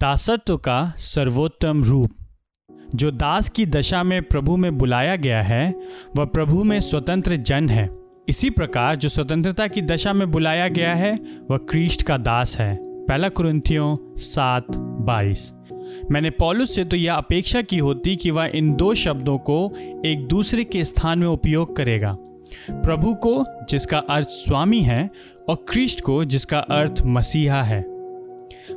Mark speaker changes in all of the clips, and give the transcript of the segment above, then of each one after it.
Speaker 1: दासत्व का सर्वोत्तम रूप। जो दास की दशा में प्रभु में बुलाया गया है, वह प्रभु में स्वतंत्र जन है। इसी प्रकार जो स्वतंत्रता की दशा में बुलाया गया है, वह क्रिस्ट का दास है। पहला कुरुंथियों सात बाईस। मैंने पॉलुस से तो यह अपेक्षा की होती कि वह इन दो शब्दों को एक दूसरे के स्थान में उपयोग करेगा। प्रभु को जिसका अर्थ स्वामी है, और क्रिस्ट को जिसका अर्थ मसीहा है।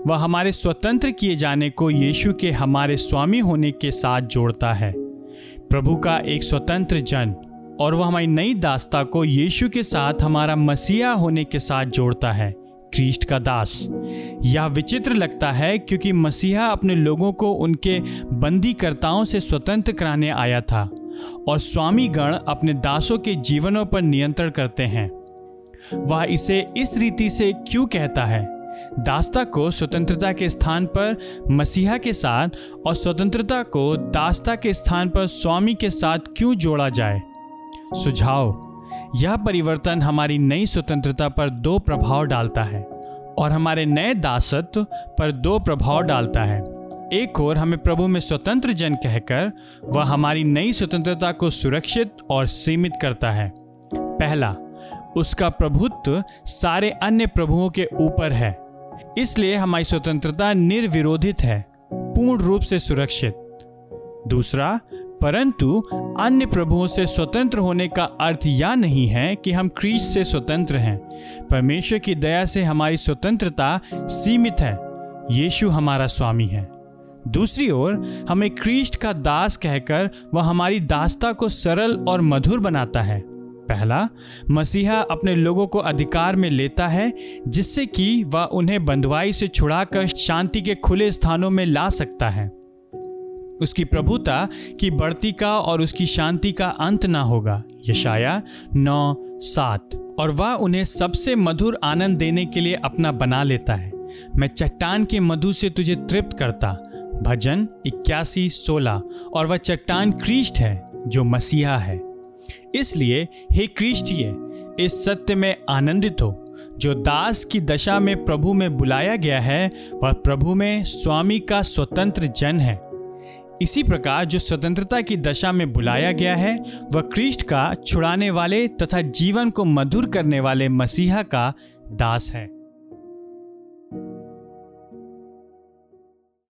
Speaker 1: वह हमारे स्वतंत्र किए जाने को यीशु के हमारे स्वामी होने के साथ जोड़ता है। प्रभु का एक स्वतंत्र जन और वह हमारी नई दास्ता को यीशु के साथ हमारा मसीहा होने के साथ जोड़ता है, क्रिस्ट का दास। यह विचित्र लगता है क्योंकि मसीहा अपने लोगों को उनके बंदीकर्ताओं से स्वतंत्र कराने आया था और स्वामी गण अपने दासों के जीवनों पर नियंत्रण करते हैं। वह इसे इस रीति से क्यों कहता है? दास्ता को स्वतंत्रता के स्थान पर, मसीहा के साथ, और स्वतंत्रता को दास्ता के स्थान पर स्वामी के साथ क्यों जोड़ा जाए? सुझाव, यह परिवर्तन हमारी नई स्वतंत्रता पर दो प्रभाव डालता है, और हमारे नए दासत्व पर दो प्रभाव डालता है। एक और हमें प्रभु में स्वतंत्र जन कहकर, वह हमारी नई स्वतंत्रता को सुरक्षित और सीमित करता है। पहला, उसका प्रभुत्व सारे अन्य प्रभुओं के ऊपर है। इसलिए हमारी स्वतंत्रता निर्विरोधित है, पूर्ण रूप से सुरक्षित। दूसरा, परंतु अन्य प्रभुओं से स्वतंत्र होने का अर्थ यह नहीं है कि हम क्रीस से स्वतंत्र हैं। परमेश्वर की दया से हमारी स्वतंत्रता सीमित है। यीशु हमारा स्वामी है। दूसरी ओर, हमें क्रीस्ट का दास कहकर वह हमारी दास्ता को सरल और मधुर बनाता है। पहला, मसीहा अपने लोगों को अधिकार में लेता है, जिससे कि वह उन्हें बंधुआई से छुड़ाकर शांति के खुले स्थानों में ला सकता है। उसकी प्रभुता की बढ़ती का और उसकी शांति का अंत ना होगा। यशाया नौ, सात। और वह उन्हें सबसे मधुर आनंद देने के लिए अपना बना लेता है। मैं चट्टान के मधु से तुझे तृप्त करता। भजन इक्यासी, सोलह। और वह चट्टान क्रीष्ट है, जो मसीहा है। इसलिए हे क्रिस्टिये, इस सत्य में आनंदित हो। जो दास की दशा में प्रभु में बुलाया गया है, वह प्रभु में स्वामी का स्वतंत्र जन है। इसी प्रकार जो स्वतंत्रता की दशा में बुलाया गया है, वह क्रिस्ट का छुड़ाने वाले तथा जीवन को मधुर करने वाले मसीहा का दास है।